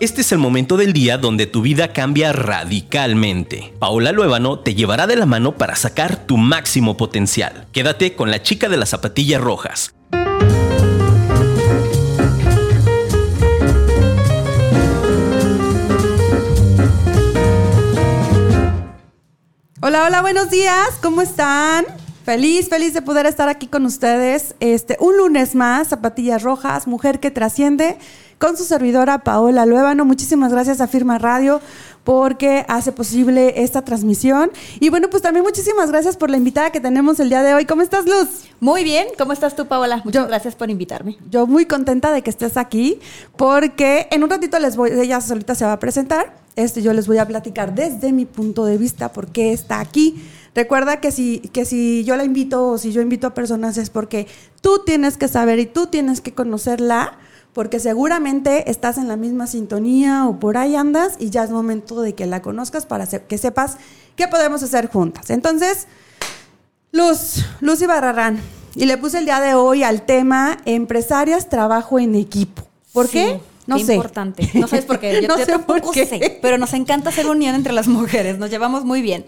Este es el momento del día donde tu vida cambia radicalmente. Paola Luébano te llevará de la mano para sacar tu máximo potencial. Quédate con la chica de las zapatillas rojas. Hola, hola, buenos días, ¿cómo están? Feliz, feliz de poder estar aquí con ustedes. Este, un lunes más, Zapatillas Rojas, Mujer que Trasciende, con su servidora Paola Luébano. Muchísimas gracias a Firma Radio porque hace posible esta transmisión. Y bueno, pues también muchísimas gracias por la invitada que tenemos el día de hoy. ¿Cómo estás, Luz? Muy bien, ¿cómo estás tú, Paola? Muchas gracias por invitarme. Yo muy contenta de que estés aquí porque en un ratito les voy, ella solita se va a presentar. Este, yo les voy a platicar desde mi punto de vista por qué está aquí. Recuerda que si, que si yo la invito o si yo invito a personas es porque tú tienes que saber y tú tienes que conocerla, porque seguramente estás en la misma sintonía o por ahí andas y ya es momento de que la conozcas para que sepas qué podemos hacer juntas. Entonces, Luz, Luz Ibarrarán, y le puse el día de hoy al tema empresarias, trabajo en equipo. ¿Por Sí. qué? No Qué sé. importante. No sabes por qué. Yo, No yo sé tampoco por qué. sé, pero nos encanta hacer unión entre las mujeres. Nos llevamos muy bien.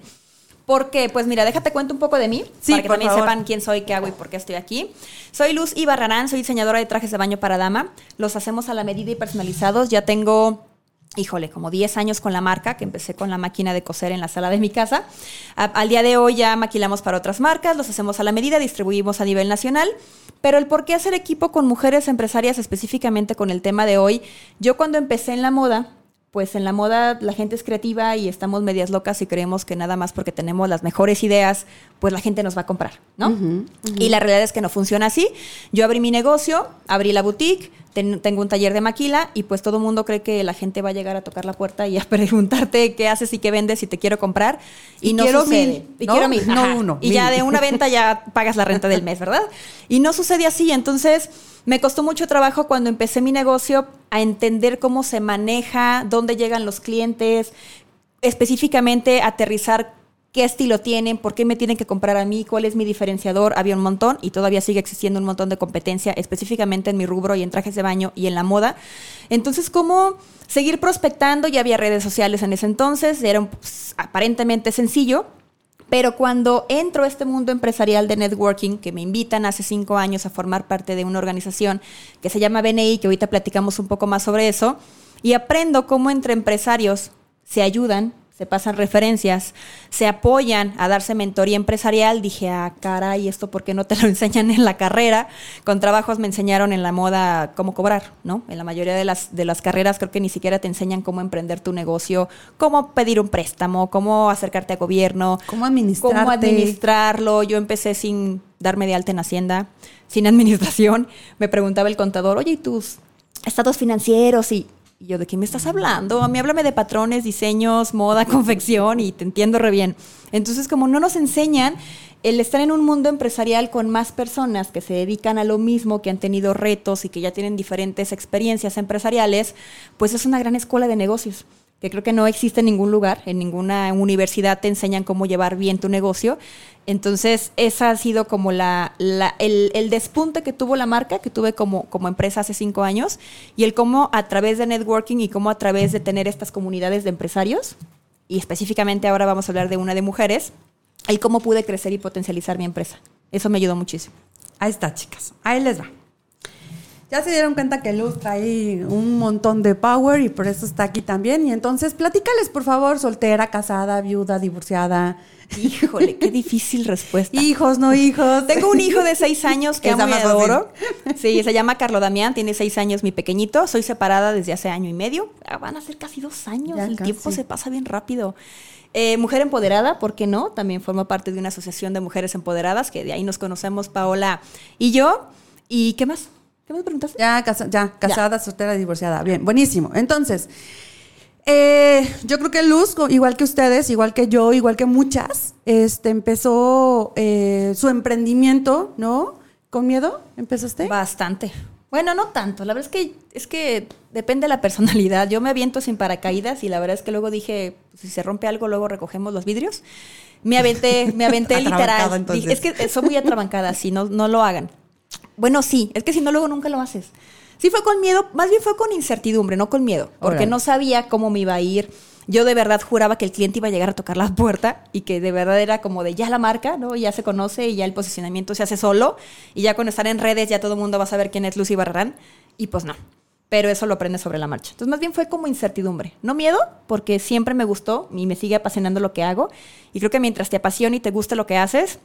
¿Por qué? Pues mira, déjate cuento un poco de mí Sí, para que también favor. sepan quién soy, qué hago y por qué estoy aquí. Soy Luz Ibarrarán, soy diseñadora de trajes de baño para dama. Los hacemos a la medida y personalizados. Ya tengo híjole, como 10 años con la marca, que empecé con la máquina de coser en la sala de mi casa. A- al día de hoy ya maquilamos para otras marcas, los hacemos a la medida, distribuimos a nivel nacional. Pero el por qué hacer equipo con mujeres empresarias, específicamente con el tema de hoy, yo cuando empecé en la moda, pues en la moda la gente es creativa y estamos medias locas y creemos que nada más porque tenemos las mejores ideas, pues la gente nos va a comprar, ¿no? Y la realidad es que no funciona así. Yo abrí mi negocio, abrí la boutique, ten- tengo un taller de maquila y pues todo el mundo cree que la gente va a llegar a tocar la puerta y a preguntarte qué haces y qué vendes y te quiero comprar. Y, Y no quiero sucede. mil, y ¿no? quiero mil. No uno, Y ya de una venta ya pagas la renta del mes, ¿verdad? Y no sucede así. Entonces, me costó mucho trabajo cuando empecé mi negocio a entender cómo se maneja, dónde llegan los clientes, específicamente aterrizar qué estilo tienen, por qué me tienen que comprar a mí, cuál es mi diferenciador. Había un montón y todavía sigue existiendo un montón de competencia, específicamente en mi rubro y en trajes de baño y en la moda. Entonces, ¿cómo seguir prospectando? Ya había redes sociales en ese entonces, era pues, aparentemente sencillo. Pero cuando entro a este mundo empresarial de networking, que me invitan hace cinco años a formar parte de una organización que se llama BNI, que ahorita platicamos un poco más sobre eso, y aprendo cómo entre empresarios se ayudan, se pasan referencias, se apoyan a darse mentoría empresarial, dije, ah, caray, ¿esto por qué no te lo enseñan en la carrera? Con trabajos me enseñaron en la moda cómo cobrar, ¿no? En la mayoría de las, de las carreras creo que ni siquiera te enseñan cómo emprender tu negocio, cómo pedir un préstamo, cómo acercarte a gobierno, ¿Cómo cómo administrarlo. Yo empecé sin darme de alta en Hacienda, sin administración. Me preguntaba el contador, oye, ¿y tus estados financieros? Y, y yo, ¿de qué me estás hablando? A mí háblame de patrones, diseños, moda, confección y te entiendo re bien. Entonces, como no nos enseñan, el estar en un mundo empresarial con más personas que se dedican a lo mismo, que han tenido retos y que ya tienen diferentes experiencias empresariales, pues es una gran escuela de negocios que creo que no existe en ningún lugar, en ninguna universidad te enseñan cómo llevar bien tu negocio. Entonces, esa ha sido como la, la- el, el despunte que tuvo la marca, que tuve como, como empresa hace cinco años, y el cómo a través de networking y cómo a través de tener estas comunidades de empresarios, y específicamente ahora vamos a hablar de una de mujeres, el cómo pude crecer y potencializar mi empresa. Eso me ayudó muchísimo. Ahí está, chicas. Ahí les va. Ya se dieron cuenta que Luz trae un montón de power y por eso está aquí también. Y entonces, platícales, por favor, soltera, casada, viuda, divorciada. Híjole, qué difícil respuesta. Hijos, no hijos. Tengo un hijo de seis años que amo y adoro. Sí, se llama Carlo Damián, tiene seis años mi pequeñito. Soy separada desde hace año y medio. Ah, Van a ser casi dos años. Ya El casi. tiempo se pasa bien rápido. Eh, mujer empoderada, ¿por qué no? También formo parte de una asociación de mujeres empoderadas, que de ahí nos conocemos Paola y yo. ¿Y qué más? ¿Qué me preguntaste? Ya, casa- ya, casada, soltera, divorciada. Bien, buenísimo. Entonces, eh, yo creo que Luz, igual que ustedes, igual que yo, igual que muchas, este, empezó eh, su emprendimiento, ¿no? ¿Con miedo? ¿Empezaste? Bastante. Bueno, no tanto. La verdad es que es que depende de la personalidad. Yo me aviento sin paracaídas y la verdad es que luego dije, pues, si se rompe algo, luego recogemos los vidrios. Me aventé, me aventé literal. Dije, Es que soy muy atrabancada, si no, no lo hagan. Bueno, sí, es que si no, luego nunca lo haces. Sí fue con miedo, más bien fue con incertidumbre, no con miedo, porque no sabía cómo me iba a ir. Yo de verdad juraba que el cliente iba a llegar a tocar la puerta y que de verdad era como de ya la marca, ¿no? Ya se conoce y ya el posicionamiento se hace solo y ya cuando están en redes ya todo el mundo va a saber quién es Lucy Barrarán y pues no. Pero eso lo aprendes sobre la marcha. Entonces más bien fue como incertidumbre, no miedo, porque siempre me gustó y me sigue apasionando lo que hago y creo que mientras te apasiona y te gusta lo que haces,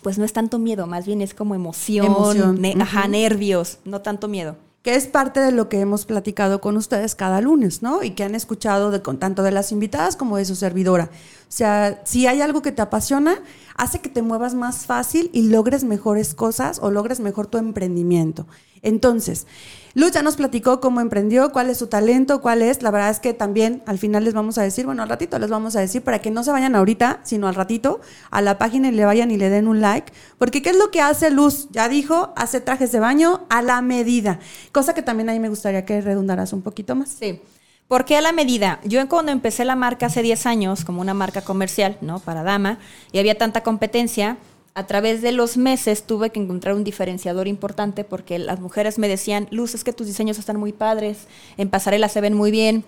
pues no es tanto miedo, más bien es como emoción, Emoción. ne- ajá, nervios, no tanto miedo. que es parte de lo que hemos platicado con ustedes cada lunes, ¿no? Y que han escuchado de, con tanto de las invitadas como de su servidora. O sea, si hay algo que te apasiona, hace que te muevas más fácil y logres mejores cosas o logres mejor tu emprendimiento. Entonces, Luz ya nos platicó cómo emprendió, cuál es su talento, cuál es. La verdad es que también al final les vamos a decir, bueno, al ratito les vamos a decir para que no se vayan ahorita, sino al ratito a la página y le vayan y le den un like. Porque ¿qué es lo que hace Luz? Ya dijo, hace trajes de baño a la medida. Cosa que también ahí me gustaría que redundaras un poquito más. Sí. ¿Por qué a la medida? Yo cuando empecé la marca hace 10 años, como una marca comercial, ¿no? Para dama, y había tanta competencia, a través de los meses tuve que encontrar un diferenciador importante porque las mujeres me decían, Luz, es que tus diseños están muy padres, en pasarela se ven muy bien,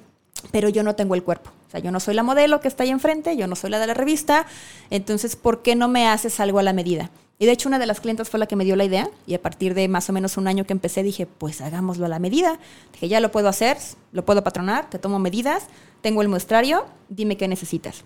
pero yo no tengo el cuerpo. O sea, yo no soy la modelo que está ahí enfrente, yo no soy la de la revista, entonces, ¿por qué no me haces algo a la medida? Y de hecho, una de las clientas fue la que me dio la idea, y a partir de más o menos un año que empecé, dije, pues hagámoslo a la medida. Dije, ya lo puedo hacer, lo puedo patronar, te tomo medidas, tengo el muestrario, dime qué necesitas.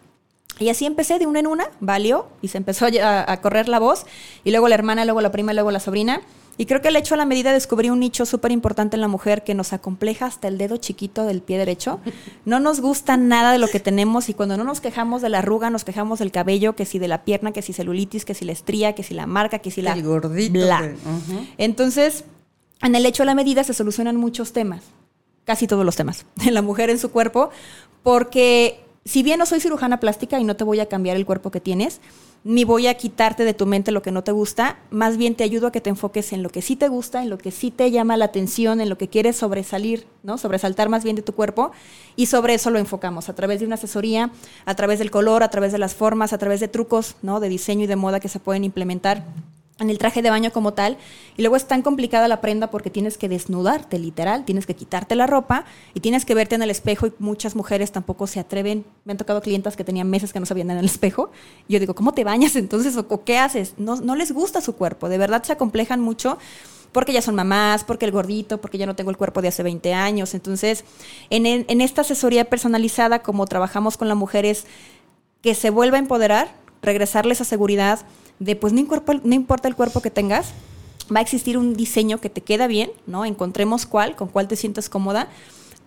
Y así empecé de una en una, valió, y se empezó a, a correr la voz, y luego la hermana, luego la prima, luego la sobrina. Y creo que el hecho a la medida descubrí un nicho súper importante en la mujer que nos acompleja hasta el dedo chiquito del pie derecho. No nos gusta nada de lo que tenemos y cuando no nos quejamos de la arruga, nos quejamos del cabello, que si de la pierna, que si celulitis, que si la estría, que si la marca, que si la... El gordito, bla. Entonces, en el hecho a la medida se solucionan muchos temas, casi todos los temas, de la mujer en su cuerpo, porque si bien no soy cirujana plástica y no te voy a cambiar el cuerpo que tienes, ni voy a quitarte de tu mente lo que no te gusta, más bien te ayudo a que te enfoques en lo que sí te gusta, en lo que sí te llama la atención, en lo que quieres sobresalir, ¿no? Sobresaltar más bien de tu cuerpo y sobre eso lo enfocamos a través de una asesoría, a través del color, a través de las formas, a través de trucos, ¿no? De diseño y de moda que se pueden implementar en el traje de baño como tal. Y luego es tan complicada la prenda porque tienes que desnudarte, literal, tienes que quitarte la ropa y tienes que verte en el espejo y muchas mujeres tampoco se atreven. Me han tocado clientas que tenían meses que no sabían en el espejo. Yo digo, ¿cómo te bañas entonces o qué haces? No, no les gusta su cuerpo, de verdad se acomplejan mucho porque ya son mamás, porque el gordito, porque ya no tengo el cuerpo de hace 20 años. Entonces, en, en esta asesoría personalizada, como trabajamos con las mujeres, que se vuelva a empoderar, regresarle esa seguridad de pues no no importa el cuerpo que tengas, va a existir un diseño que te queda bien, ¿no? Encontremos cuál, con cuál te sientes cómoda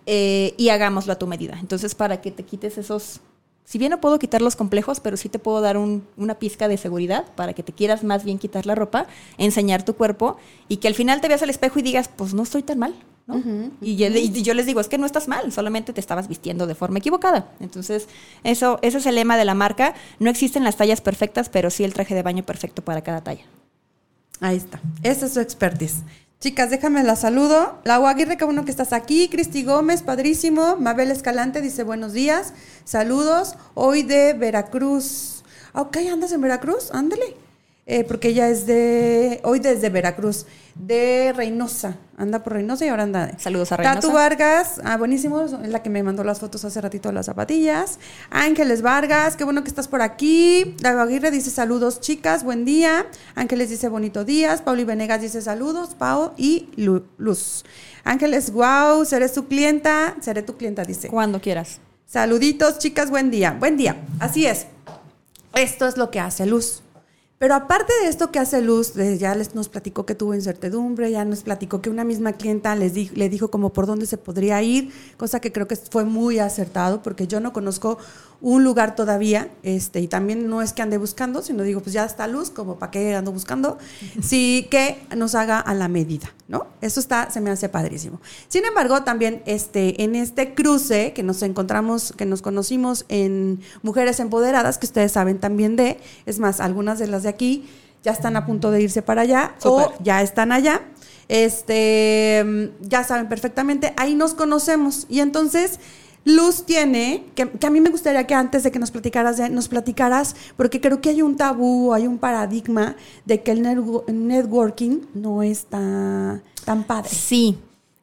eh, y hagámoslo a tu medida. Entonces, para que te quites esos... Si bien no puedo quitar los complejos, pero sí te puedo dar un- una pizca de seguridad para que te quieras más bien quitar la ropa, enseñar tu cuerpo y que al final te veas al espejo y digas, pues no estoy tan mal, ¿no? y, yo, y yo les digo, es que no estás mal, solamente te estabas vistiendo de forma equivocada. Entonces, eso, ese es el lema de la marca. No existen las tallas perfectas, pero sí el traje de baño perfecto para cada talla. Ahí está. Esa es su expertise. Chicas, déjame la saludo. Lau Aguirre, qué bueno que estás aquí. Cristi Gómez, padrísimo. Mabel Escalante dice buenos días. Saludos. Hoy de Veracruz. Ah, Ok, ¿andas en Veracruz? Ándale. Eh, porque ella es de. Hoy desde Veracruz. De Reynosa. Anda por Reynosa y ahora anda. Saludos a Reynosa. Tatu Vargas. Ah, buenísimo. Es la que me mandó las fotos hace ratito de las zapatillas. Ángeles Vargas, qué bueno que estás por aquí. Lau Aguirre dice saludos, chicas. Buen día. Ángeles dice bonito días. Pauli Venegas dice saludos. Pau y Lu- Luz. Ángeles, wow, seré su clienta. Seré tu clienta, dice. Cuando quieras. Saluditos, chicas, buen día. Buen día. Así es. Esto es lo que hace Luz. Pero aparte de esto que hace Luz, ya les, nos platicó que tuvo incertidumbre, ya nos platicó que una misma clienta les le dijo como por dónde se podría ir, cosa que creo que fue muy acertado, porque yo no conozco un lugar todavía, este, y también no es que ande buscando, sino digo, pues ya está Luz, como para qué ando buscando, sí que nos haga a la medida, ¿no? Eso está, se me hace padrísimo. Sin embargo, también este, en este cruce que nos encontramos, que nos conocimos en Mujeres Empoderadas, que ustedes saben también de, es más, algunas de las de aquí ya están a punto de irse para allá o ya están allá. Este, ya saben perfectamente, ahí nos conocemos. Y entonces, Luz tiene, que, que a mí me gustaría que antes de que nos platicaras, de- nos platicaras, porque creo que hay un tabú, hay un paradigma de que el netwo- networking no está tan padre. Sí.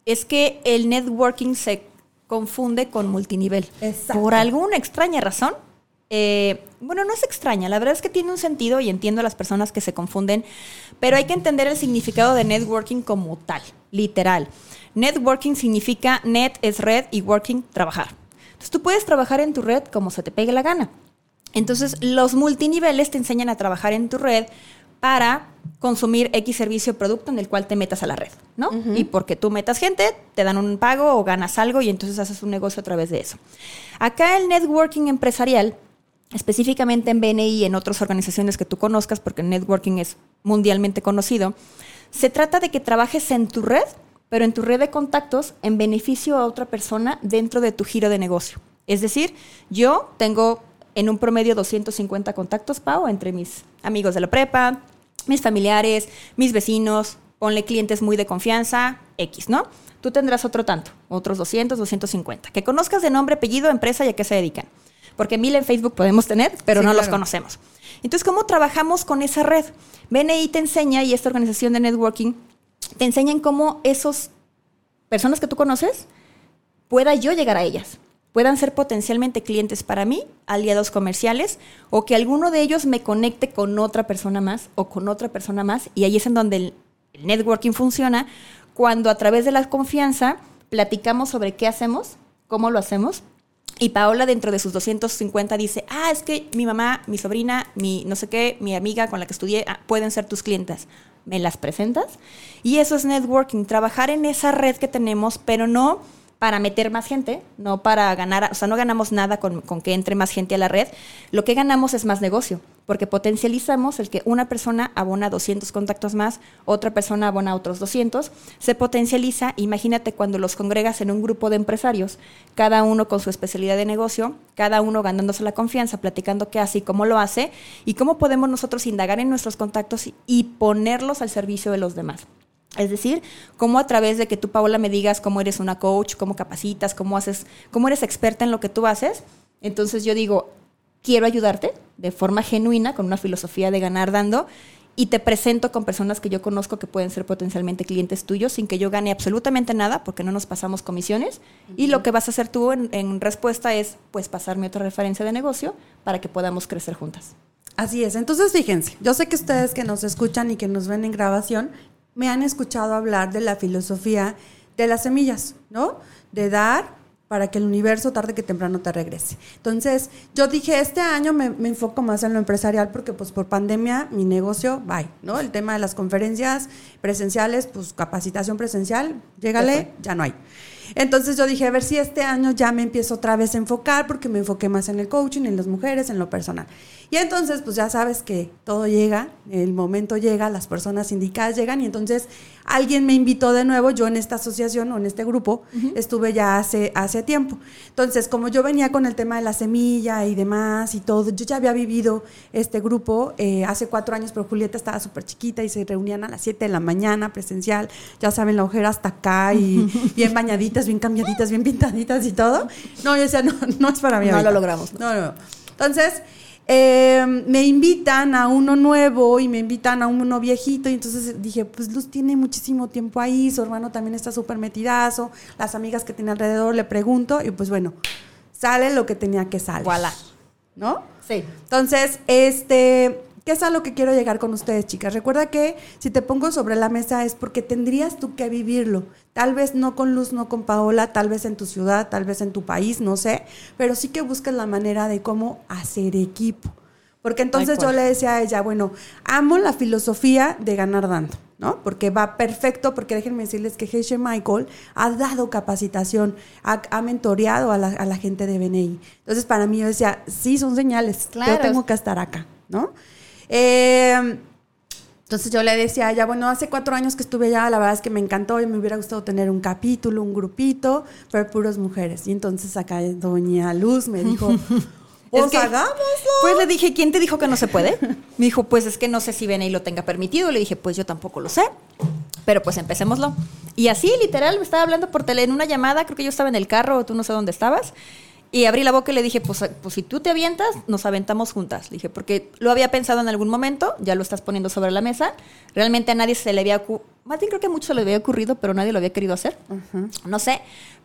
es que el networking se confunde con multinivel. Exacto. Por alguna extraña razón. eh, bueno, no es extraña, la verdad es que tiene un sentido y entiendo a las personas que se confunden, pero hay que entender el significado de networking como tal, literal. Networking significa net es red y working trabajar. Entonces tú puedes trabajar en tu red como se te pegue la gana. Entonces los multiniveles te enseñan a trabajar en tu red para consumir X servicio o producto en el cual te metas a la red, ¿no? Y porque tú metas gente, te dan un pago o ganas algo y entonces haces un negocio a través de eso. Acá el networking empresarial, específicamente en BNI y en otras organizaciones que tú conozcas, porque el networking es mundialmente conocido, se trata de que trabajes en tu red, pero en tu red de contactos en beneficio a otra persona dentro de tu giro de negocio. Es decir, yo tengo en un promedio 250 contactos, Pau, entre mis amigos de la prepa, mis familiares, mis vecinos, ponle clientes muy de confianza, X, ¿no? Tú tendrás otro tanto, otros 200, 250. Que conozcas de nombre, apellido, empresa y a qué se dedican. Porque mil en Facebook podemos tener, pero Sí, no los conocemos. Entonces, ¿cómo trabajamos con esa red? BNI te enseña, y esta organización de networking, te enseñan cómo esos personas que tú conoces, pueda yo llegar a ellas. Puedan ser potencialmente clientes para mí, aliados comerciales, o que alguno de ellos me conecte con otra persona más o con otra persona más. Y ahí es en donde el, networking funciona, cuando a través de la confianza platicamos sobre qué hacemos, cómo lo hacemos. Y Paola dentro de sus 250 dice, ah, es que mi mamá, mi sobrina, mi no sé qué, mi amiga con la que estudié, ah, pueden ser tus clientes. ¿Me las presentas? Y eso es networking, trabajar en esa red que tenemos, pero no para meter más gente, no para ganar, o sea, no ganamos nada con, con que entre más gente a la red, lo que ganamos es más negocio, porque potencializamos el que una persona abona 200 contactos más, otra persona abona otros 200, se potencializa, imagínate cuando los congregas en un grupo de empresarios, cada uno con su especialidad de negocio, cada uno ganándose la confianza, platicando qué hace y cómo lo hace, y cómo podemos nosotros indagar en nuestros contactos y- y ponerlos al servicio de los demás. Es decir, cómo a través de que tú, Paola, me digas cómo eres una coach, cómo capacitas, cómo haces, cómo eres experta en lo que tú haces, entonces yo digo, quiero ayudarte de forma genuina, con una filosofía de ganar dando, y te presento con personas que yo conozco que pueden ser potencialmente clientes tuyos sin que yo gane absolutamente nada, porque no nos pasamos comisiones, y lo que vas a hacer tú en, en respuesta es, pues, pasarme otra referencia de negocio para que podamos crecer juntas. Así es. Entonces, fíjense, yo sé que ustedes que nos escuchan y que nos ven en grabación, me han escuchado hablar de la filosofía de las semillas, ¿no? De dar para que el universo tarde que temprano te regrese. Entonces, yo dije, este año me, me enfoco más en lo empresarial porque pues por pandemia mi negocio, bye, ¿no? El tema de las conferencias presenciales, pues capacitación presencial, llégale, ya no hay. Entonces yo dije, a ver si este año ya me empiezo otra vez a enfocar, porque me enfoqué más en el coaching, en las mujeres, en lo personal. Y entonces, pues ya sabes que todo llega, el momento llega, las personas indicadas llegan, y entonces alguien me invitó de nuevo, yo en esta asociación o en este grupo, estuve ya hace, hace tiempo. Entonces, como yo venía con el tema de la semilla y demás y todo, yo ya había vivido este grupo eh, hace cuatro años, pero Julieta estaba súper chiquita y se reunían a las 7 de la mañana presencial, ya saben, la ojera hasta acá y bien bañaditas, bien cambiaditas, bien pintaditas y todo. No, yo decía, no, no es para mí. No ahorita. lo logramos, No, no. no. Entonces, eh, me invitan a uno nuevo y me invitan a uno viejito y entonces dije, pues Luz tiene muchísimo tiempo ahí, su hermano también está súper metidazo, las amigas que tiene alrededor le pregunto y pues bueno, sale lo que tenía que salir. Voilà. ¿No? Sí. Entonces, este, ¿qué es a lo que quiero llegar con ustedes, chicas? Recuerda que si te pongo sobre la mesa es porque tendrías tú que vivirlo. Tal vez no con Luz, no con Paola, tal vez en tu ciudad, tal vez en tu país, no sé, pero sí que busques la manera de cómo hacer equipo. Porque entonces yo le decía a ella, bueno, amo la filosofía de ganar dando, ¿no? Porque va perfecto, porque déjenme decirles que H. Michael ha dado capacitación, ha, ha mentoreado a la, a la gente de BNI. Entonces para mí yo decía, sí, son señales, Claro. yo tengo que estar acá, ¿no? Eh, entonces yo le decía a ella, bueno, hace cuatro años que estuve allá, la verdad es que me encantó y me hubiera gustado tener un capítulo, un grupito, pero puras mujeres. Y entonces acá doña Luz me dijo, pues Es que- hagámoslo. Pues le dije, ¿quién te dijo que no se puede? Me dijo, pues es que no sé si BNI lo tenga permitido. Le dije, pues yo tampoco lo sé. Pero pues empecémoslo. Y así, literal, me estaba hablando por tele en una llamada, creo que yo estaba en el carro o tú no sé dónde estabas. Y abrí la boca y le dije, pues, pues si tú te avientas, nos aventamos juntas. Le dije, porque lo había pensado en algún momento, ya lo estás poniendo sobre la mesa. Realmente a nadie se le había... ocu- Más bien creo que a muchos se les había ocurrido, pero nadie lo había querido hacer. No sé.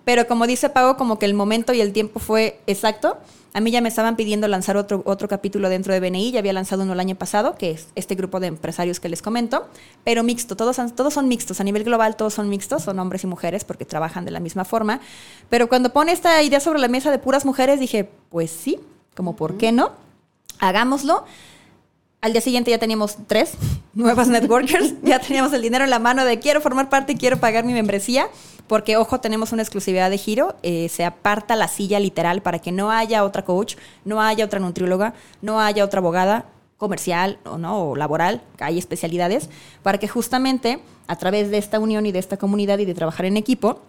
Pero como dice Pau, como que el momento y el tiempo fue exacto. A mí ya me estaban pidiendo lanzar otro, otro capítulo dentro de BNI, ya había lanzado uno el año pasado, que es este grupo de empresarios que les comento, pero mixto, todos, todos son mixtos, a nivel global todos son mixtos, son hombres y mujeres porque trabajan de la misma forma, pero cuando pone esta idea sobre la mesa de puras mujeres, dije, pues sí, como por qué no, hagámoslo. Al día siguiente ya teníamos tres nuevas networkers, ya teníamos el dinero en la mano de quiero formar parte y quiero pagar mi membresía. Porque, ojo, tenemos una exclusividad de giro, eh, se aparta la silla literal para que no haya otra coach, no haya otra nutrióloga, no haya otra abogada comercial o no o laboral, hay especialidades, para que justamente a través de esta unión y de esta comunidad y de trabajar en equipo,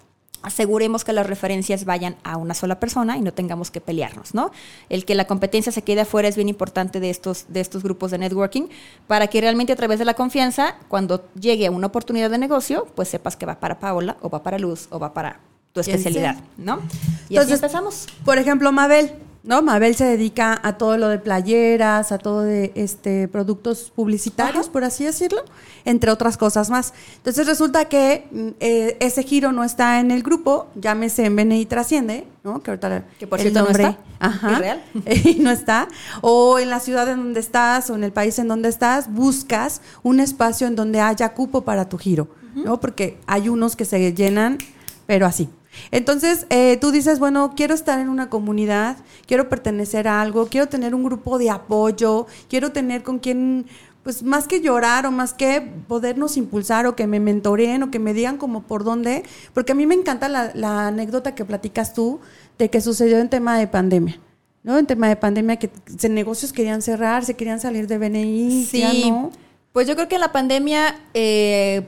aseguremos que las referencias vayan a una sola persona y no tengamos que pelearnos, ¿no? El que la competencia se quede afuera es bien importante de estos, de estos grupos de networking para que realmente a través de la confianza, cuando llegue a una oportunidad de negocio, pues sepas que va para Paola o va para Luz o va para tu especialidad, ¿no? Y Entonces, así empezamos. Por ejemplo, Mabel, ¿no? Mabel se dedica a todo lo de playeras, a todo de este productos publicitarios, Ajá. por así decirlo, entre otras cosas más. Entonces resulta que mm, eh, ese giro no está en el grupo, llámese en BNI Trasciende, ¿no? Que ahorita Que por el cierto no nombre, está, Ajá, real. y no está. O en la ciudad en donde estás o en el país en donde estás, buscas un espacio en donde haya cupo para tu giro, ¿no? Porque hay unos que se llenan, pero así. Entonces, eh, tú dices, bueno, quiero estar en una comunidad, quiero pertenecer a algo, quiero tener un grupo de apoyo, quiero tener con quien, pues más que llorar o más que podernos impulsar o que me mentoreen o que me digan como por dónde, porque a mí me encanta la, la anécdota que platicas tú de que sucedió en tema de pandemia. ¿no? En tema de pandemia, que se- negocios querían cerrar, se querían salir de BNI, ya no. Pues yo creo que la pandemia eh,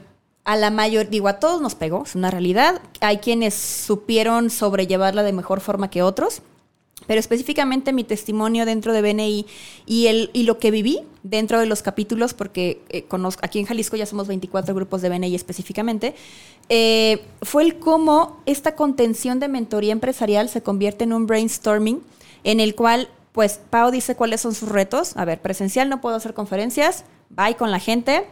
a la mayor, digo, a todos nos pegó, es una realidad. Hay quienes supieron sobrellevarla de mejor forma que otros. Pero específicamente mi testimonio dentro de BNI y, el, y lo que viví dentro de los capítulos, porque eh, conozco, aquí en Jalisco ya somos 24 grupos de BNI específicamente, eh, fue el cómo esta contención de mentoría empresarial se convierte en un brainstorming en el cual, pues, Pau dice cuáles son sus retos. A ver, presencial no puedo hacer conferencias, bye con la gente,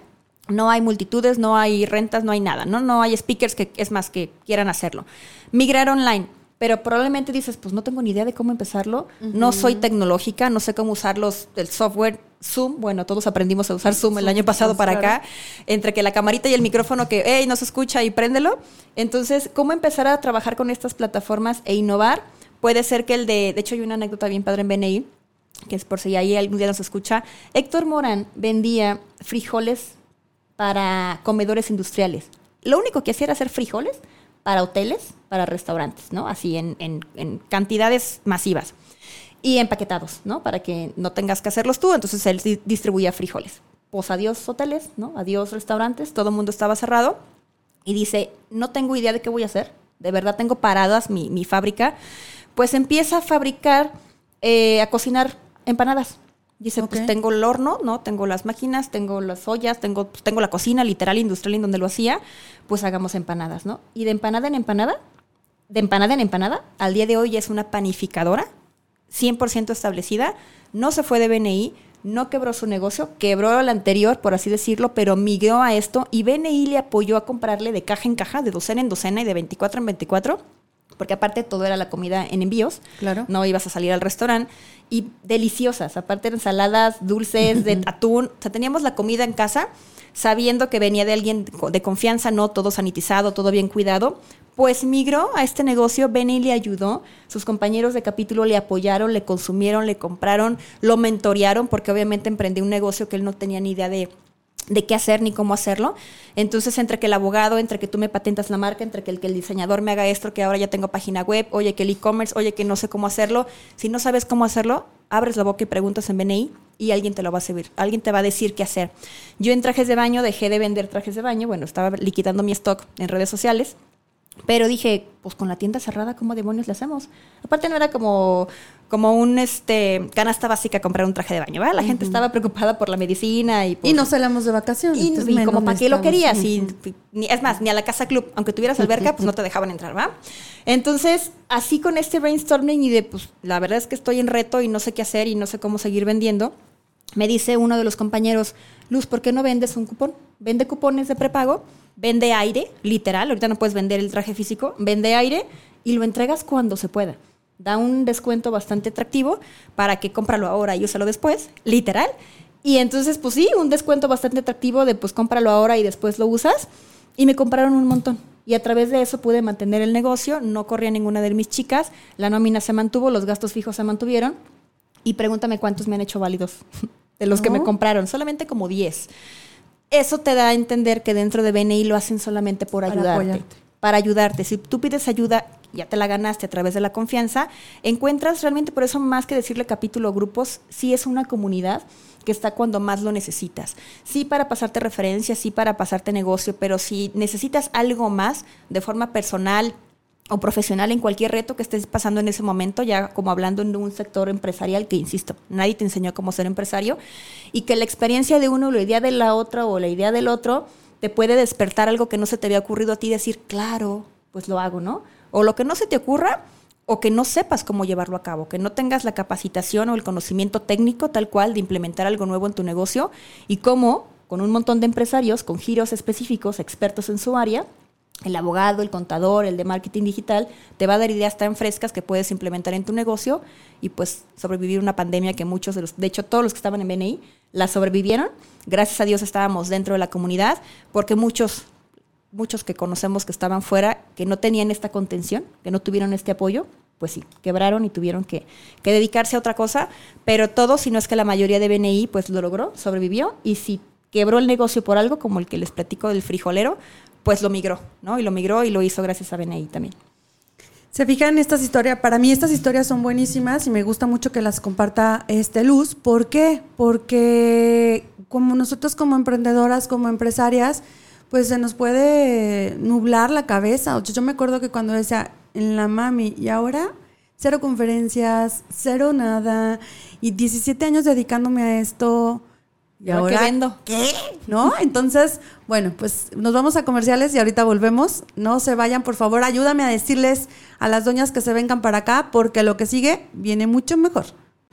no hay multitudes, no hay rentas, no hay nada, ¿no? No hay speakers que, es más, que quieran hacerlo. Migrar online. Pero probablemente dices, pues no tengo ni idea de cómo empezarlo, no soy tecnológica, no sé cómo usar los, el software Zoom. Bueno, todos aprendimos a usar Zoom el año pasado para claro. acá, entre que la camarita y el micrófono que, hey, no se escucha y préndelo. Entonces, ¿cómo empezar a trabajar con estas plataformas e innovar? Puede ser que el de, de hecho hay una anécdota bien padre en BNI, que es por si ahí algún día nos escucha. Héctor Morán vendía frijoles para comedores industriales. Lo único que hacía era hacer frijoles para hoteles, para restaurantes, ¿no? Así en, en- en cantidades masivas. Y empaquetados, ¿no? Para que no tengas que hacerlos tú. Entonces él di- distribuía frijoles. Pues adiós hoteles, ¿no? Adiós restaurantes. Todo el mundo estaba cerrado. Y dice, no tengo idea de qué voy a hacer. De verdad tengo paradas mi, mi fábrica. Pues empieza a fabricar, eh, a cocinar empanadas. Dice, pues tengo el horno, ¿no? Tengo las máquinas, tengo las ollas, tengo, pues, tengo la cocina literal industrial en donde lo hacía, pues hagamos empanadas, ¿no? Y de empanada en empanada, de empanada en empanada, al día de hoy es una panificadora 100% establecida, no se fue de BNI, no quebró su negocio, quebró el anterior, por así decirlo, pero migró a esto y BNI le apoyó a comprarle de caja en caja, de docena en docena y de 24 en 24, porque aparte todo era la comida en envíos, Claro. no ibas a salir al restaurante, y deliciosas, aparte ensaladas, dulces, de atún, o sea, teníamos la comida en casa, sabiendo que venía de alguien de confianza, no todo sanitizado, todo bien cuidado, pues migró a este negocio, Benny le ayudó, sus compañeros de capítulo le apoyaron, le consumieron, le compraron, lo mentorearon, porque obviamente emprendió un negocio que él no tenía ni idea de, de qué hacer ni cómo hacerlo. Entonces, entre que el abogado, entre que tú me patentas la marca, entre que el, que el diseñador me haga esto, que ahora ya tengo página web, oye, que el e-commerce, oye, que no sé cómo hacerlo, si no sabes cómo hacerlo, abres la boca y preguntas en BNI y alguien te lo va a servir, alguien te va a decir qué hacer. Yo en trajes de baño dejé de vender trajes de baño, bueno, estaba liquidando mi stock en redes sociales. Pero dije, pues con la tienda cerrada, ¿cómo demonios le hacemos? Aparte no era como, como un este canasta básica comprar un traje de baño, ¿verdad? La gente estaba preocupada por la medicina y por... Y no salimos de vacaciones. Y, y como para qué lo querías. Y, Ujú. ni- es más, ni a la casa club, aunque tuvieras alberca, pues no te dejaban entrar, ¿va? Entonces, así con este brainstorming y de, pues, la verdad es que estoy en reto y no sé qué hacer y no sé cómo seguir vendiendo, me dice uno de los compañeros, Luz, ¿por qué no vendes un cupón? Vende cupones de prepago vende aire, literal, ahorita no puedes vender el traje físico, vende aire y lo entregas cuando se pueda. Da un descuento bastante atractivo para que cómpralo ahora y úsalo después, literal. Y entonces, pues sí, un descuento bastante atractivo de pues cómpralo ahora y después lo usas. Y me compraron un montón. Y a través de eso pude mantener el negocio, no corría ninguna de mis chicas, la nómina se mantuvo, los gastos fijos se mantuvieron. Y pregúntame cuántos me han hecho válidos de los que me compraron, solamente como 10. Eso te da a entender que dentro de BNI lo hacen solamente por ayudarte. Para ayudarte. Si tú pides ayuda, ya te la ganaste a través de la confianza, encuentras realmente, por eso más que decirle capítulo o grupos, sí es una comunidad que está cuando más lo necesitas. Sí para pasarte referencias, sí para pasarte negocio, pero si necesitas algo más de forma personal, o profesional en cualquier reto que estés pasando en ese momento, ya como hablando en un sector empresarial que, insisto, nadie te enseñó cómo ser empresario, y que la experiencia de uno, la idea de la otra o la idea del otro, te puede despertar algo que no se te había ocurrido a ti, decir, claro, pues lo hago, ¿no? O lo que no se te ocurra, o que no sepas cómo llevarlo a cabo, que no tengas la capacitación o el conocimiento técnico tal cual de implementar algo nuevo en tu negocio, y cómo, con un montón de empresarios, con giros específicos, expertos en su área, el abogado, el contador, el de marketing digital, te va a dar ideas tan frescas que puedes implementar en tu negocio y pues sobrevivir una pandemia que muchos de los, de hecho todos los que estaban en BNI, la sobrevivieron. Gracias a Dios estábamos dentro de la comunidad porque muchos, muchos que conocemos que estaban fuera, que no tenían esta contención, que no tuvieron este apoyo, pues sí, quebraron y tuvieron que, que dedicarse a otra cosa, pero todos, si no es que la mayoría de BNI, pues lo logró, sobrevivió y si quebró el negocio por algo, como el que les platico del frijolero, pues lo migró, ¿no? Y lo migró y lo hizo gracias a BNI también. Se fijan estas historias, para mí estas historias son buenísimas y me gusta mucho que las comparta este Luz. ¿Por qué? Porque como nosotros como emprendedoras, como empresarias, pues se nos puede nublar la cabeza. Yo me acuerdo que cuando decía en la mami y ahora cero conferencias, cero nada y 17 años dedicándome a esto. Y ¿Ahora qué ahora vendo? ¿Qué? ¿No? Entonces, bueno, pues nos vamos a comerciales y ahorita volvemos. No se vayan, por favor, ayúdame a decirles a las doñas que se vengan para acá porque lo que sigue viene mucho mejor.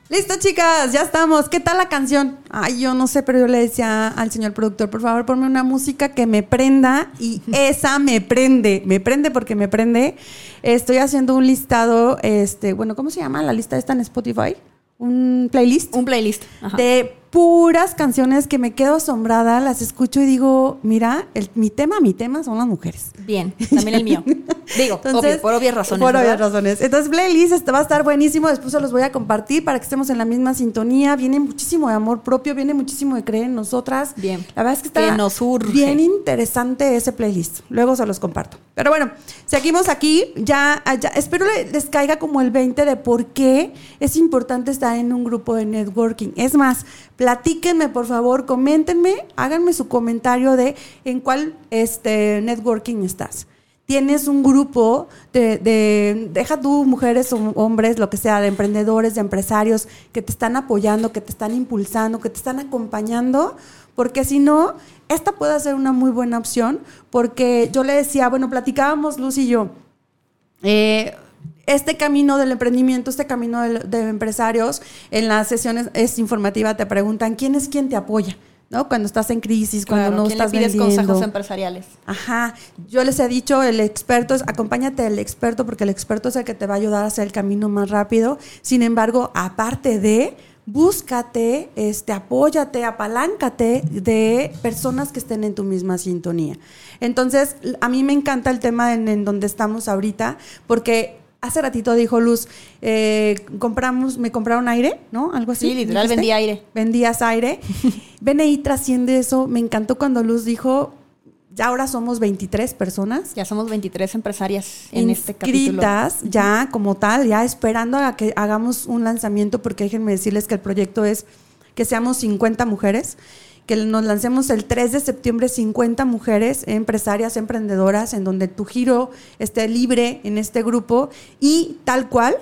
Listo, chicas, ya estamos. ¿Qué tal la canción? Ay, yo no sé, pero yo le decía al señor productor, por favor, ponme una música que me prenda y esa me prende. Me prende porque me prende. Estoy haciendo un listado, este, bueno, ¿cómo se llama? La lista está en Spotify. Un playlist Un playlist. Ajá. de puras canciones que me quedo asombrada, las escucho y digo, mira, el- mi tema, mi tema son las mujeres. Bien, también el mío. Digo, obvio, por obvias razones. Por obvias razones. Entonces, playlist este va a estar buenísimo. Después se los voy a compartir para que estemos en la misma sintonía. Viene muchísimo de amor propio, viene muchísimo de creer en nosotras. Bien. La verdad es que está Que nos urge. bien interesante ese playlist. Luego se los comparto. Pero bueno, seguimos aquí. Ya, ya espero le- les caiga como el 20 de por qué es importante estar en un grupo de networking. Es más, platíquenme, por favor, coméntenme, háganme su comentario de en cuál este, networking estás. Tienes un grupo de, de- deja tú mujeres o hombres, lo que sea, de emprendedores, de empresarios que te están apoyando, que te están impulsando, que te están acompañando, porque si no, esta puede ser una muy buena opción, porque yo le decía, bueno, platicábamos Luz y yo, eh, este camino del emprendimiento, este camino de, empresarios, en las sesiones es informativa te preguntan quién es quien te apoya, ¿no? Cuando estás en crisis, cuando no ¿quién le estás pides vendiendo. consejos empresariales? Ajá, yo les he dicho, el experto es, acompáñate del experto porque el experto es el que te va a ayudar a hacer el camino más rápido. Sin embargo, aparte de, búscate, este, apóyate, apaláncate de personas que estén en tu misma sintonía. Entonces, a mí me encanta el tema en, en donde estamos ahorita porque hace ratito dijo Luz, eh, compramos, me compraron aire, ¿no? Algo así. Sí, literal, vendí aire. vendías aire. BNI trasciende eso. Me encantó cuando Luz dijo, ya ahora somos 23 personas Ya somos 23 empresarias en este capítulo. inscritas ya como tal, ya esperando a que hagamos un lanzamiento, porque déjenme decirles que el proyecto es que seamos 50 mujeres, que nos lancemos el 3 de septiembre 50 mujeres empresarias, emprendedoras, en donde tu giro esté libre en este grupo y tal cual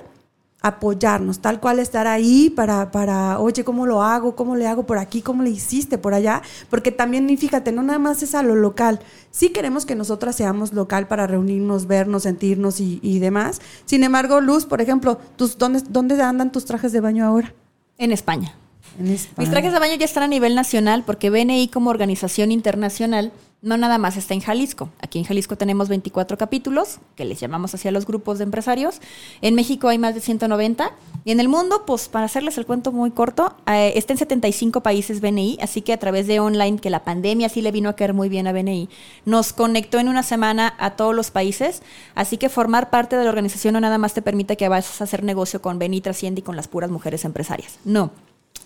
apoyarnos, tal cual estar ahí para, para, oye, ¿cómo lo hago? ¿Cómo le hago por aquí? ¿Cómo le hiciste por allá? Porque también, fíjate, no nada más es a lo local. Sí queremos que nosotras seamos local para reunirnos, vernos, sentirnos y, y demás. Sin embargo, Luz, por ejemplo, tus, ¿dónde, ¿dónde andan tus trajes de baño ahora? En España. Mis trajes de baño ya están a nivel nacional porque BNI como organización internacional no nada más está en Jalisco. Aquí en Jalisco tenemos 24 capítulos, que les llamamos hacia los grupos de empresarios. En México hay más de 190. Y en el mundo, pues para hacerles el cuento muy corto, eh, está en 75 países BNI, así que a través de online, que la pandemia sí le vino a caer muy bien a BNI, nos conectó en una semana a todos los países. Así que formar parte de la organización no nada más te permite que vayas a hacer negocio con BNI Trasciende y con las puras mujeres empresarias. No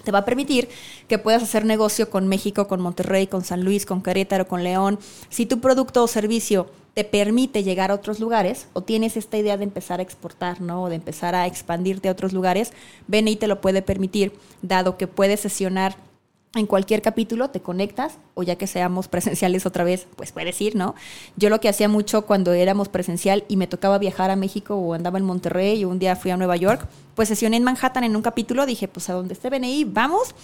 te va a permitir que puedas hacer negocio con México, con Monterrey, con San Luis, con Querétaro, con León. Si tu producto o servicio te permite llegar a otros lugares o tienes esta idea de empezar a exportar, ¿no? O de empezar a expandirte a otros lugares, BNI te lo puede permitir, dado que puedes sesionar en cualquier capítulo te conectas o ya que seamos presenciales otra vez, pues puedes ir, ¿no? Yo lo que hacía mucho cuando éramos presencial y me tocaba viajar a México o andaba en Monterrey o un día fui a Nueva York, pues sesioné en Manhattan en un capítulo, dije, pues a donde esté BNI, vamos.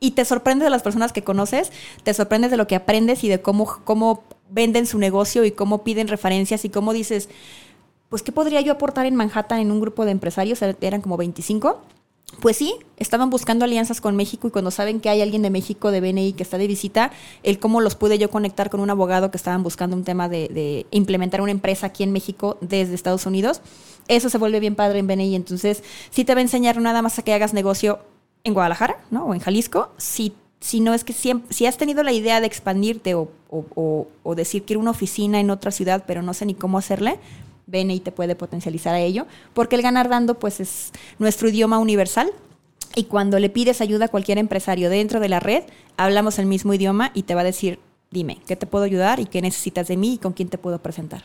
Y te sorprendes de las personas que conoces, te sorprendes de lo que aprendes y de cómo, cómo venden su negocio y cómo piden referencias y cómo dices, pues, ¿qué podría yo aportar en Manhattan en un grupo de empresarios? Eran como 25 pues sí, estaban buscando alianzas con México y cuando saben que hay alguien de México, de BNI, que está de visita, el cómo los pude yo conectar con un abogado que estaban buscando un tema de, implementar una empresa aquí en México desde Estados Unidos, eso se vuelve bien padre en BNI. Entonces, sí te va a enseñar nada más a que hagas negocio en Guadalajara, ¿no? O en Jalisco, si, si no es que si has tenido la idea de expandirte o, o, o decir quiero una oficina en otra ciudad, pero no sé ni cómo hacerle, BNI te puede potencializar a ello, porque el ganar dando pues es nuestro idioma universal y cuando le pides ayuda a cualquier empresario dentro de la red, hablamos el mismo idioma y te va a decir, dime, ¿qué te puedo ayudar y qué necesitas de mí y con quién te puedo presentar?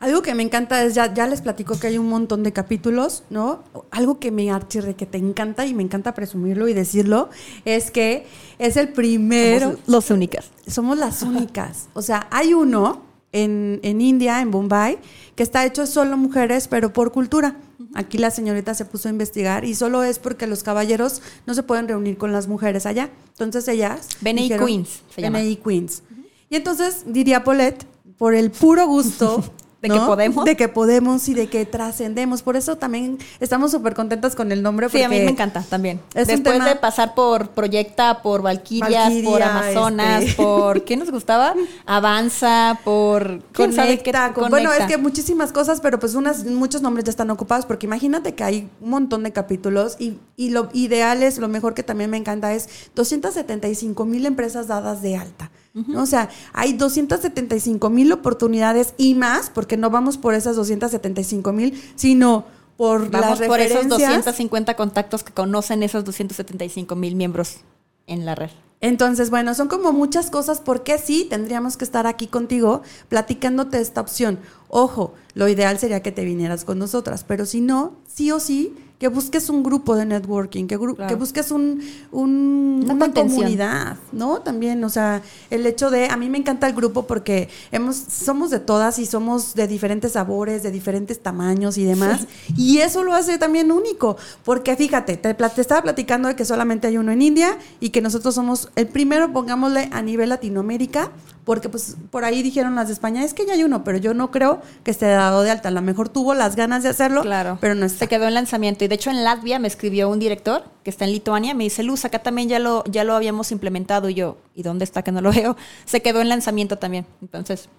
Algo que me encanta es, ya, ya les platico que hay un montón de capítulos, ¿no? Algo que me archirre, que te encanta y me encanta presumirlo y decirlo, es que es el primero... Somos los únicas. Somos las únicas. O sea, hay uno en, en India, en Bombay, que está hecho solo mujeres, pero por cultura. Aquí la señorita se puso a investigar y solo es porque los caballeros no se pueden reunir con las mujeres allá. Entonces ellas... BNI Queens se llama. BNI Queens. Y entonces diría Paulette, por el puro gusto De que podemos. De que podemos y de que trascendemos. Por eso también estamos súper contentas con el nombre. Sí, a mí me encanta también. Después de pasar por Proyecta, por Valkyrias, por Amazonas, este. por. ¿Qué nos gustaba? Avanza, por. ¿Quién sabe qué? Bueno, es que muchísimas cosas, pero pues unas, muchos nombres ya están ocupados, porque imagínate que hay un montón de capítulos y, y lo ideal es, lo mejor que también me encanta es 275 mil empresas dadas de alta. O sea, hay 275 mil oportunidades y más, porque no vamos por esas 275 mil, sino por vamos por esos 250 contactos que conocen esos 275 mil miembros en la red. Entonces, bueno, son como muchas cosas porque sí tendríamos que estar aquí contigo platicándote esta opción. Ojo, lo ideal sería que te vinieras con nosotras, pero si no, sí o sí que busques un grupo de networking, que, que busques un, una, comunidad, ¿no? También, o sea, el hecho de, a mí me encanta el grupo porque hemos, somos de todas y somos de diferentes sabores, de diferentes tamaños y demás, y eso lo hace también único, porque fíjate, te, te, estaba platicando de que solamente hay uno en India y que nosotros somos el primero, pongámosle, a nivel Latinoamérica, porque pues por ahí dijeron las de España, es que ya hay uno, pero yo no creo que esté dado de alta, a lo mejor tuvo las ganas de hacerlo, claro. pero no está. Se quedó en lanzamiento y de hecho en Latvia me escribió un director que está en Lituania, me dice, Luz, acá también ya lo, ya lo habíamos implementado y yo, ¿y dónde está que no lo veo? Se quedó en lanzamiento también, entonces...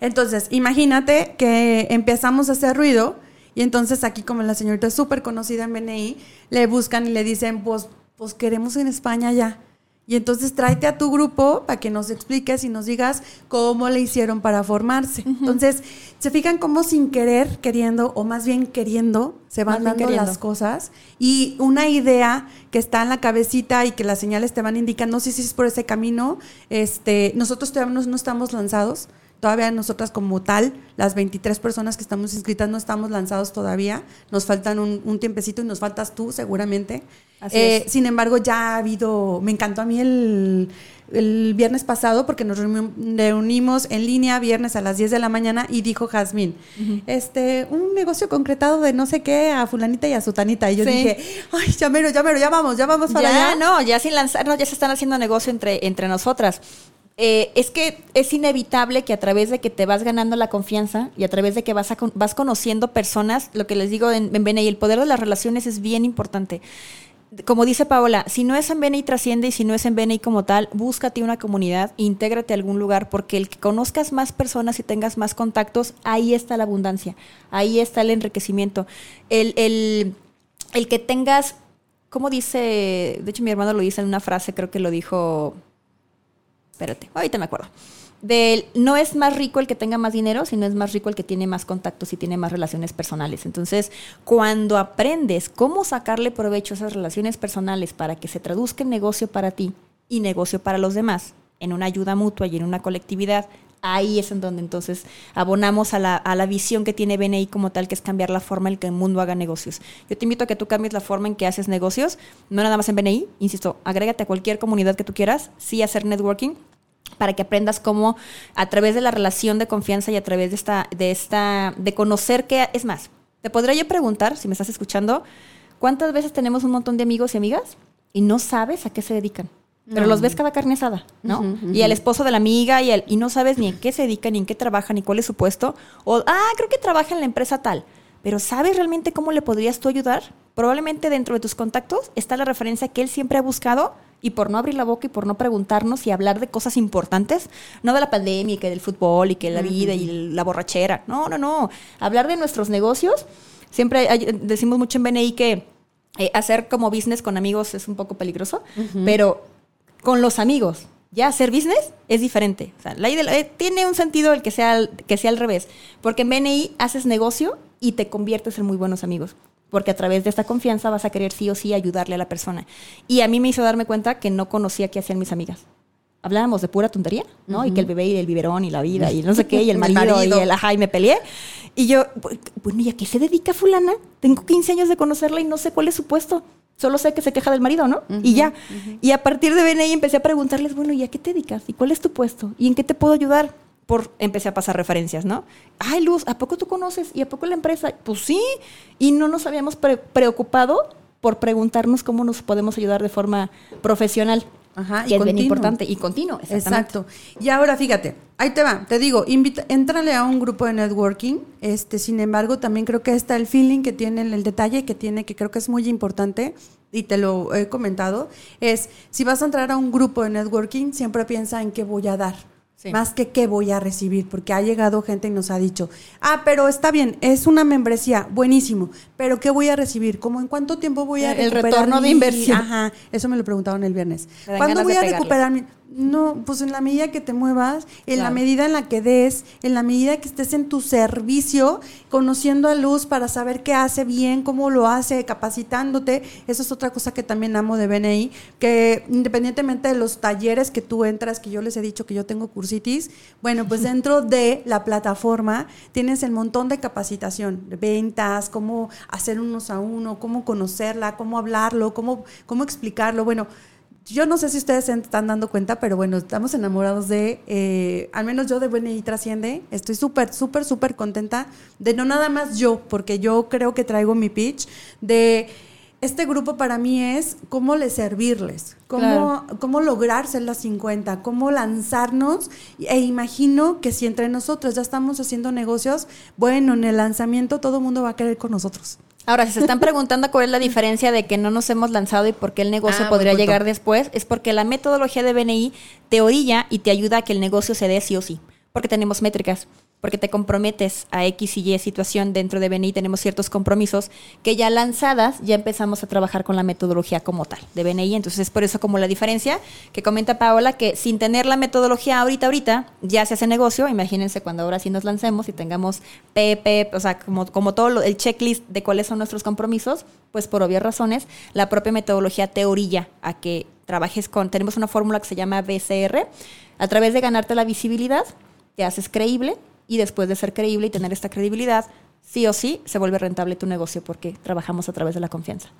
Entonces, imagínate que empezamos a hacer ruido y entonces aquí como la señorita es súper conocida en BNI, le buscan y le dicen, pues, pues queremos en España ya. Y entonces tráete a tu grupo para que nos expliques y nos digas cómo le hicieron para formarse. Entonces, se fijan cómo sin querer, queriendo, o más bien queriendo, se van dando las cosas. Y una idea que está en la cabecita y que las señales te van indicando, no sé si es por ese camino, este, nosotros todavía no, no estamos lanzados. Todavía nosotras como tal, las 23 personas que estamos inscritas no estamos lanzados todavía. Nos faltan un, un tiempecito y nos faltas tú seguramente. Eh, sin embargo, ya ha habido, me encantó a mí el, viernes pasado porque nos reunimos en línea viernes a las 10 de la mañana y dijo Jazmín, este, un negocio concretado de no sé qué a fulanita y a sutanita. Y yo dije, ay, ya mero, ya mero, ya vamos, ya vamos para ya, allá. no, ya sin lanzarnos, ya se están haciendo negocio entre, entre nosotras. Eh, es que es inevitable que a través de que te vas ganando la confianza y a través de que vas, vas conociendo personas, lo que les digo en, en BNI, el poder de las relaciones es bien importante como dice Paola, si no es en BNI trasciende y si no es en BNI como tal, búscate una comunidad, intégrate a algún lugar, porque el que conozcas más personas y tengas más contactos, ahí está la abundancia, ahí está el enriquecimiento. El, el, el que tengas, como dice, de hecho mi hermano lo dice en una frase, creo que lo dijo, espérate, ahorita me acuerdo no es más rico el que tenga más dinero, sino es más rico el que tiene más contactos y tiene más relaciones personales. Entonces, cuando aprendes cómo sacarle provecho a esas relaciones personales para que se traduzca en negocio para ti y negocio para los demás, en una ayuda mutua y en una colectividad, ahí es en donde entonces abonamos a la, a la, visión que tiene BNI como tal, que es cambiar la forma en que el mundo haga negocios. Yo te invito a que tú cambies la forma en que haces negocios, no nada más en BNI, insisto, agrégate a cualquier comunidad que tú quieras, sí hacer networking, para que aprendas cómo a través de la relación de confianza y a través de esta, de esta, de conocer que es más. Te podría yo preguntar, si me estás escuchando, ¿cuántas veces tenemos un montón de amigos y amigas y no sabes a qué se dedican? Pero los ves cada carne asada, ¿no? Y el esposo de la amiga y el, y no sabes ni en qué se dedican, ni en qué trabajan, ni cuál es su puesto. O, ah, creo que trabaja en la empresa tal. Pero ¿sabes realmente cómo le podrías tú ayudar? Probablemente dentro de tus contactos está la referencia que él siempre ha buscado y por no abrir la boca y por no preguntarnos y hablar de cosas importantes, no de la pandemia y que del fútbol y que la vida y la borrachera, no, no, no, hablar de nuestros negocios. Siempre decimos mucho en BNI que eh, hacer como business con amigos es un poco peligroso, pero con los amigos, ya hacer business es diferente. O sea, la eh, tiene un sentido el que sea, que sea al revés, porque en BNI haces negocio y te conviertes en muy buenos amigos porque a través de esta confianza vas a querer sí o sí ayudarle a la persona. Y a mí me hizo darme cuenta que no conocía qué hacían mis amigas. Hablábamos de pura tontería, ¿no? Y que el bebé y el biberón y la vida y no sé qué, y el marido, y el ajá, y me peleé. Y yo, bueno, ¿y a qué se dedica fulana? Tengo 15 años de conocerla y no sé cuál es su puesto. Solo sé que se queja del marido, ¿no? y ya. Y a partir de BNI empecé a preguntarles, bueno, ¿y a qué te dedicas? ¿Y cuál es tu puesto? ¿Y en qué te puedo ayudar? por empecé a pasar referencias, ¿no? Ay, Luz, ¿a poco tú conoces? ¿Y a poco la empresa? Pues sí. Y no nos habíamos preocupado por preguntarnos cómo nos podemos ayudar de forma profesional. Ajá, y es bien importante y continuo. Exacto. Y ahora fíjate, ahí te va, te digo, invita, entrale a un grupo de networking. Este, sin embargo, también creo que está el feeling que tiene, el detalle que tiene, que creo que es muy importante y te lo he comentado, es si vas a entrar a un grupo de networking, siempre piensa en qué voy a dar más que qué voy a recibir, porque ha llegado gente y nos ha dicho, ah, pero está bien, es una membresía, buenísimo, pero ¿qué voy a recibir? ¿Cómo en cuánto tiempo voy a recuperar El retorno de inversión. Ajá, eso me lo preguntaron el viernes. ¿Cuándo voy a recuperar mi...? No, pues en la medida que te muevas, en la medida en la que des, en la medida que estés en tu servicio, conociendo a Luz para saber qué hace bien, cómo lo hace, capacitándote. Eso es otra cosa que también amo de BNI, que independientemente de los talleres que tú entras, que yo les he dicho que yo tengo cursitis, bueno, pues dentro de la plataforma tienes el montón de capacitación, de ventas, cómo hacer unos a uno, cómo conocerla, cómo hablarlo, cómo, cómo explicarlo. Bueno, yo no sé si ustedes se están dando cuenta, pero bueno, estamos enamorados de, eh, al menos yo de BNI Trasciende, estoy súper, súper, súper contenta de no nada más yo, porque yo creo que traigo mi pitch, de este grupo para mí es cómo le servirles, cómo, cómo lograr ser las 50, cómo lanzarnos. E imagino que si entre nosotros ya estamos haciendo negocios, bueno, en el lanzamiento todo el mundo va a querer con nosotros. Ahora, si se están preguntando cuál es la diferencia de que no nos hemos lanzado y por qué el negocio ah, podría llegar después, es porque la metodología de BNI te orilla y te ayuda a que el negocio se dé sí o sí, porque tenemos métricas porque te comprometes a X y Y situación dentro de BNI, tenemos ciertos compromisos que ya lanzadas ya empezamos a trabajar con la metodología como tal de BNI, entonces es por eso como la diferencia que comenta Paola, que sin tener la metodología ahorita, ahorita, ya se hace negocio, imagínense cuando ahora sí nos lancemos y tengamos PP, o sea, como, como todo el checklist de cuáles son nuestros compromisos, pues por obvias razones, la propia metodología te orilla a que trabajes con, tenemos una fórmula que se llama BCR, a través de ganarte la visibilidad, te haces creíble, y después de ser creíble y tener esta credibilidad, sí o sí se vuelve rentable tu negocio porque trabajamos a través de la confianza.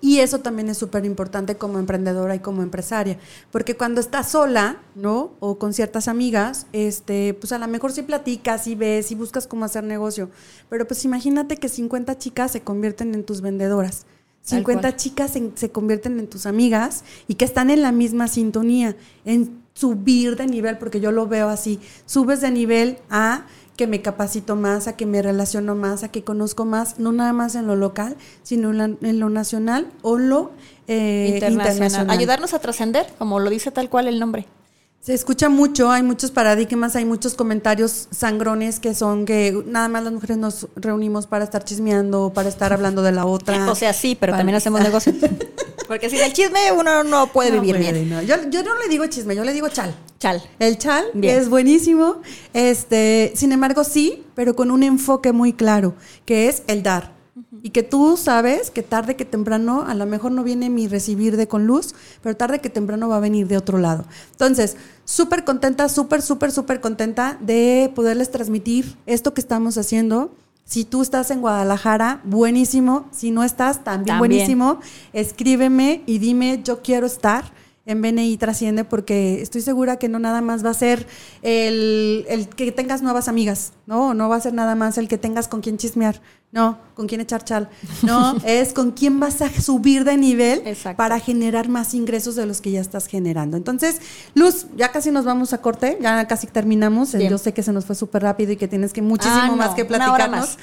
Y eso también es súper importante como emprendedora y como empresaria, porque cuando estás sola, ¿no? O con ciertas amigas, este, pues a lo mejor sí platicas y ves y buscas cómo hacer negocio, pero pues imagínate que 50 chicas se convierten en tus vendedoras. 50 chicas se, se, convierten en tus amigas y que están en la misma sintonía. En subir de nivel, porque yo lo veo así, subes de nivel a que me capacito más, a que me relaciono más, a que conozco más, no nada más en lo local, sino en, lo nacional o lo eh, internacional. Ayudarnos a trascender, como lo dice tal cual el nombre. Se escucha mucho, hay muchos paradigmas, hay muchos comentarios sangrones que son que nada más las mujeres nos reunimos para estar chismeando, para estar hablando de la otra. O sea, sí, pero también hacemos negocios. Porque sin el chisme uno no puede vivir bien. Yo, yo, no le digo chisme, yo le digo chal. Chal. El chal es buenísimo. Este, sin embargo, sí, pero con un enfoque muy claro, que es el dar. Y que tú sabes que tarde que temprano, a lo mejor no viene mi recibir de con luz, pero tarde que temprano va a venir de otro lado. Entonces, súper contenta, súper, súper, súper contenta de poderles transmitir esto que estamos haciendo. Si tú estás en Guadalajara, buenísimo. Si no estás, también. buenísimo. Escríbeme y dime, yo quiero estar en BNI Trasciende porque estoy segura que no nada más va a ser el, que tengas nuevas amigas, ¿no? No va a ser nada más el que tengas con quien chismear, no, con quién echar chal, no, es con quién vas a subir de nivel para generar más ingresos de los que ya estás generando. Entonces, Luz, ya casi nos vamos a corte, ya casi terminamos, yo sé que se nos fue súper rápido y que tienes que muchísimo ah, más que platicarnos.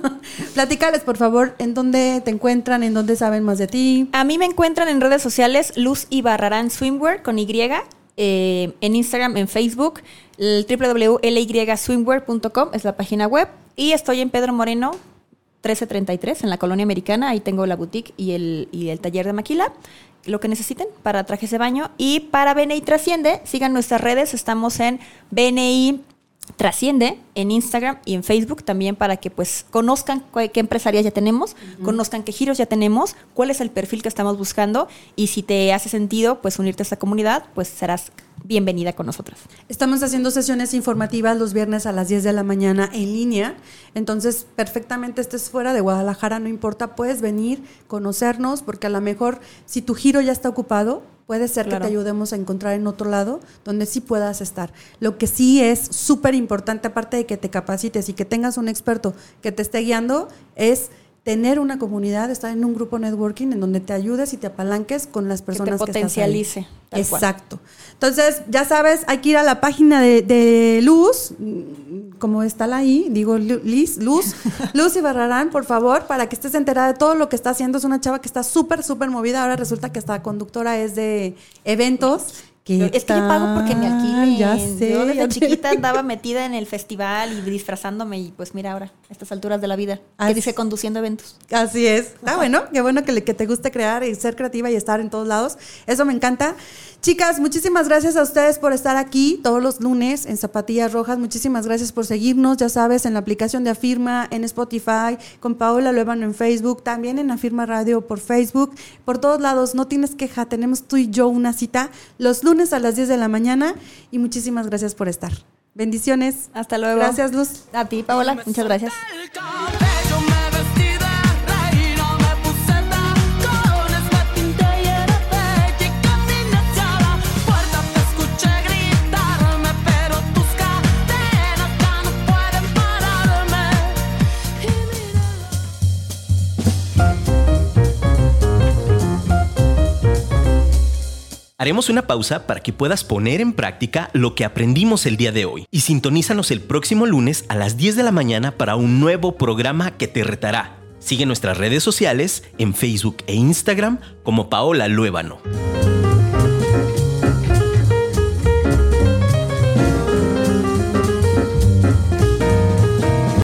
Platícales, por favor, en dónde te encuentran, en dónde saben más de ti. A mí me encuentran en redes sociales Luz Ibarrarán Swimwear con Y, eh, en Instagram, en Facebook, el www.lyswimwear.com es la página web. Y estoy en Pedro Moreno, 1333, en la colonia americana. Ahí tengo la boutique y el, y el taller de maquila. Lo que necesiten para trajes de baño. Y para BNI Trasciende, sigan nuestras redes. Estamos en BNI trasciende en Instagram y en Facebook también para que pues conozcan qué empresarias ya tenemos, conozcan qué giros ya tenemos, cuál es el perfil que estamos buscando y si te hace sentido pues unirte a esta comunidad, pues serás bienvenida con nosotras. Estamos haciendo sesiones informativas los viernes a las 10 de la mañana en línea, entonces perfectamente estés fuera de Guadalajara, no importa, puedes venir, conocernos, porque a lo mejor si tu giro ya está ocupado, puede ser que te ayudemos a encontrar en otro lado donde sí puedas estar. Lo que sí es súper importante, aparte de que te capacites y que tengas un experto que te esté guiando, es tener una comunidad, estar en un grupo networking en donde te ayudes y te apalanques con las personas que, te potencialice. Exacto. Entonces, ya sabes, hay que ir a la página de, Luz, como está la ahí, digo Liz, Luz, Luz y Barrarán, por favor, para que estés enterada de todo lo que está haciendo. Es una chava que está súper, súper movida. Ahora resulta que esta conductora es de eventos es que yo pago porque me alquilen. Ya sé. Yo desde chiquita andaba metida en el festival y disfrazándome y pues mira ahora, a estas alturas de la vida, que dice conduciendo eventos. Así es. Ah, bueno, qué bueno que, que te guste crear y ser creativa y estar en todos lados. Eso me encanta. Chicas, muchísimas gracias a ustedes por estar aquí todos los lunes en Zapatillas Rojas. Muchísimas gracias por seguirnos, ya sabes, en la aplicación de Afirma, en Spotify, con Paola Luevano en Facebook, también en Afirma Radio por Facebook, por todos lados. No tienes queja, tenemos tú y yo una cita los lunes a las 10 de la mañana y muchísimas gracias por estar. Bendiciones. Hasta luego. Gracias, Luz. A ti, Paola. Muchas gracias. Haremos una pausa para que puedas poner en práctica lo que aprendimos el día de hoy y sintonízanos el próximo lunes a las 10 de la mañana para un nuevo programa que te retará. Sigue nuestras redes sociales en Facebook e Instagram como Paola Luébano.